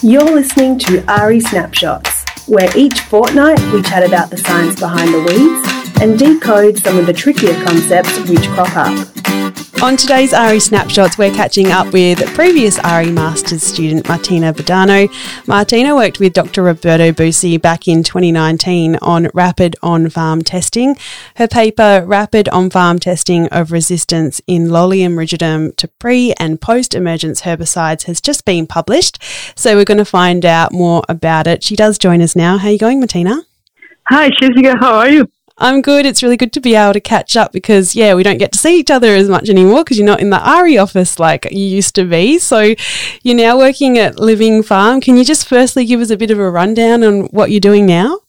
You're listening to AHRI Snapshots, where each fortnight we chat about the science behind the weeds and decode some of the trickier concepts which crop up. On today's AHRI Snapshots, we're catching up with previous AHRI Masters student Martina Badano. Martina worked with Dr. Roberto Busi back in 2019 on rapid on farm testing. Her paper, Rapid on Farm Testing of Resistance in Lolium rigidum to Pre and Post Emergence Herbicides, has just been published. So we're going to find out more about it. She does join us now. How are you going, Martina? Hi, Jessica. How are you? I'm good. It's really good to be able to catch up because, yeah, we don't get to see each other as much anymore because you're not in the AHRI office like you used to be. So you're now working at Living Farm. Can you just firstly give us a bit of a rundown on what you're doing now?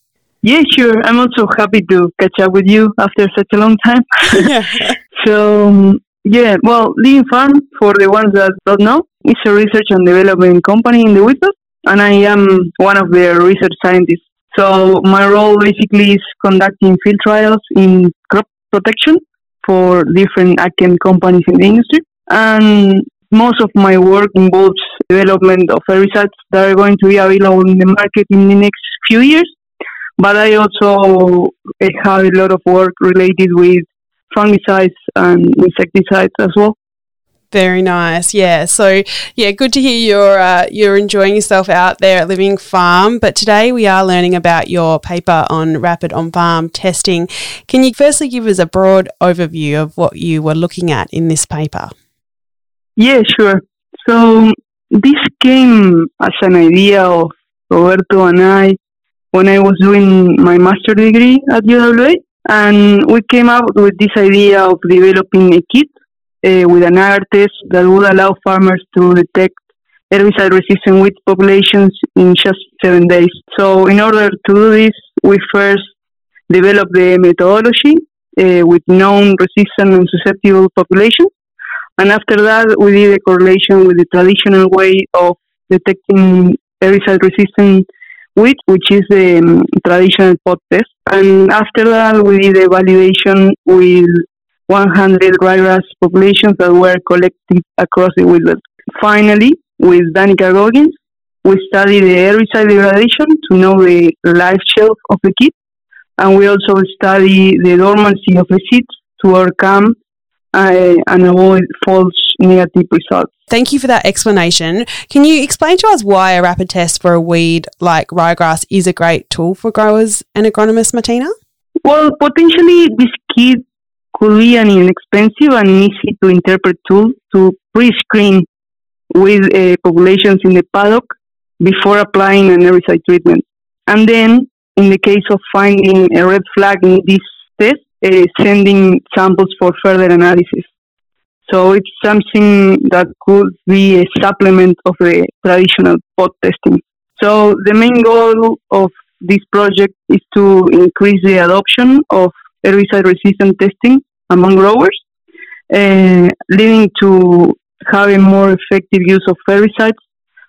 Yeah, sure. I'm also happy to catch up with you after such a long time. Yeah. so, um, yeah, well, Living Farm, for the ones that don't know, is a research and development company in the Wheat and I am one of the research scientists so my role basically is conducting field trials in crop protection for different ag companies in the industry. And most of my work involves development of herbicides that are going to be available in the market in the next few years. But I also have a lot of work related with fungicides and insecticides as well. Very nice. Yeah. So yeah, good to hear you're uh, you're enjoying yourself out there at Living Farm. But today we are learning about your paper on rapid on farm testing. Can you firstly give us a broad overview of what you were looking at in this paper? Yeah, sure. So this came as an idea of Roberto and I when I was doing my master degree at UWA, and we came up with this idea of developing a kit uh, with an agar test that would allow farmers to detect herbicide resistant wheat populations in just seven days. So, in order to do this, we first developed the methodology uh, with known resistant and susceptible populations. And after that, we did a correlation with the traditional way of detecting herbicide resistant wheat, which is the um, traditional pot test. And after that, we did a validation with 100 ryegrass populations that were collected across the wilderness. Finally, with Danica Goggins, we studied the herbicide degradation to know the life shelf of the kit, and we also study the dormancy of the seeds to overcome uh, and avoid false negative results. Thank you for that explanation. Can you explain to us why a rapid test for a weed like ryegrass is a great tool for growers and agronomists, Martina? Well, potentially this kit could be an inexpensive and easy to interpret tool to pre-screen with uh, populations in the paddock before applying an herbicide treatment. And then, in the case of finding a red flag in this test, uh, sending samples for further analysis. So it's something that could be a supplement of the traditional pot testing. So the main goal of this project is to increase the adoption of herbicide resistant testing among growers, uh, leading to having more effective use of herbicides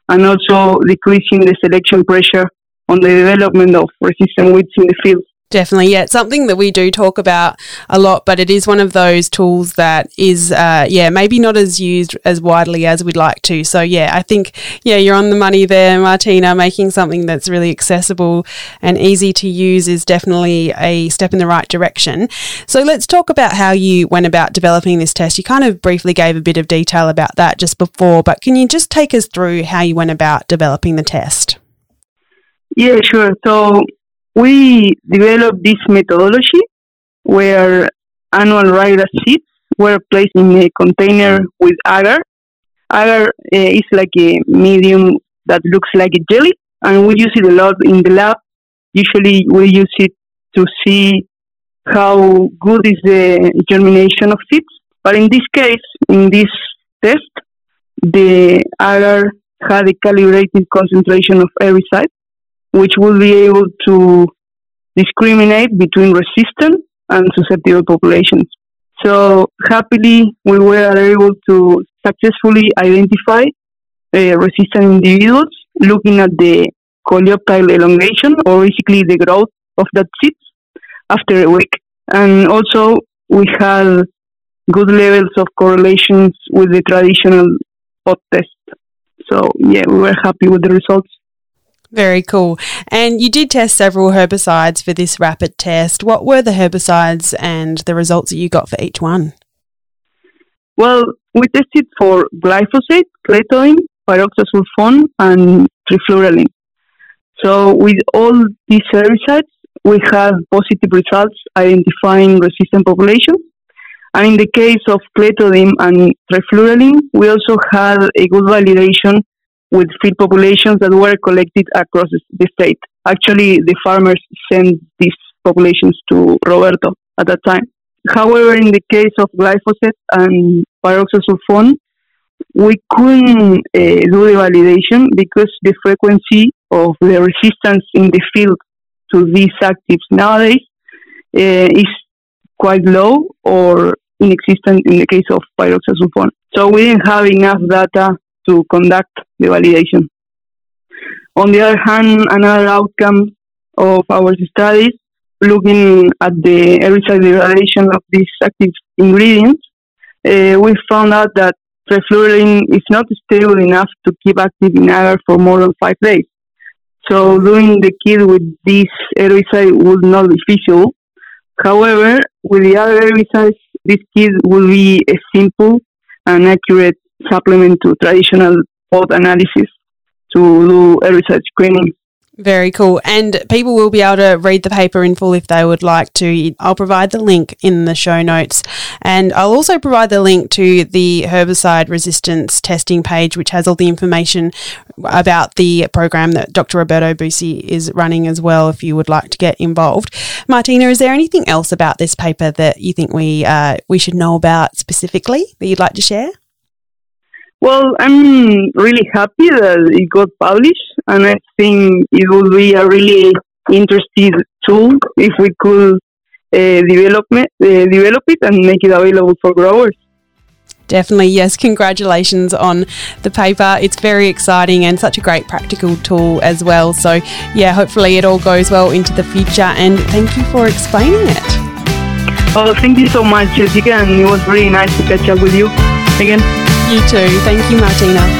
and also decreasing the selection pressure on the development of resistant weeds in the field. Definitely, yeah. It's something that we do talk about a lot, but it is one of those tools that is, uh, yeah, maybe not as used as widely as we'd like to. So, yeah, I think, yeah, you're on the money there, Martina. Making something that's really accessible and easy to use is definitely a step in the right direction. So, let's talk about how you went about developing this test. You kind of briefly gave a bit of detail about that just before, but can you just take us through how you went about developing the test? Yeah, sure. So, we developed this methodology where annual ryegrass seeds were placed in a container with agar. Agar uh, is like a medium that looks like a jelly, and we use it a lot in the lab. Usually, we use it to see how good is the germination of seeds. But in this case, in this test, the agar had a calibrated concentration of herbicide which will be able to discriminate between resistant and susceptible populations. So happily, we were able to successfully identify uh, resistant individuals looking at the coleoptile elongation or basically the growth of that seed after a week. And also we had good levels of correlations with the traditional pot test. So yeah, we were happy with the results. Very cool. And you did test several herbicides for this rapid test. What were the herbicides and the results that you got for each one? Well, we tested for glyphosate, clethodim, pyroxasulfone, and trifluralin. So with all these herbicides, we had positive results identifying resistant populations. And in the case of clethodim and trifluralin, we also had a good validation with field populations that were collected across the state. Actually, the farmers sent these populations to Roberto at that time. However, in the case of glyphosate and pyroxasulfone, we couldn't uh, do the validation because the frequency of the resistance in the field to these actives nowadays uh, is quite low or inexistent in the case of pyroxasulfone. So we didn't have enough data to conduct the validation. On the other hand, another outcome of our studies, looking at the herbicide degradation of these active ingredients, uh, we found out that trifluralin is not stable enough to keep active in agar for more than five days. So doing the kit with this herbicide would not be feasible. However, with the other herbicides, this kit will be a simple and accurate supplement to traditional pod analysis to do a research screening. Very cool. And people will be able to read the paper in full if they would like to. I'll provide the link in the show notes. And I'll also provide the link to the herbicide resistance testing page, which has all the information about the program that Dr. Roberto Busi is running as well, if you would like to get involved. Martina, is there anything else about this paper that you think we, uh, we should know about specifically that you'd like to share? Well, I'm really happy that it got published, and I think it would be a really interesting tool if we could uh, develop, uh, develop it and make it available for growers. Definitely, yes. Congratulations on the paper. It's very exciting and such a great practical tool as well. So, yeah, hopefully it all goes well into the future. And thank you for explaining it. Oh, thank you so much, Jessica. And it was really nice to catch up with you again. You too. Thank you, Martina.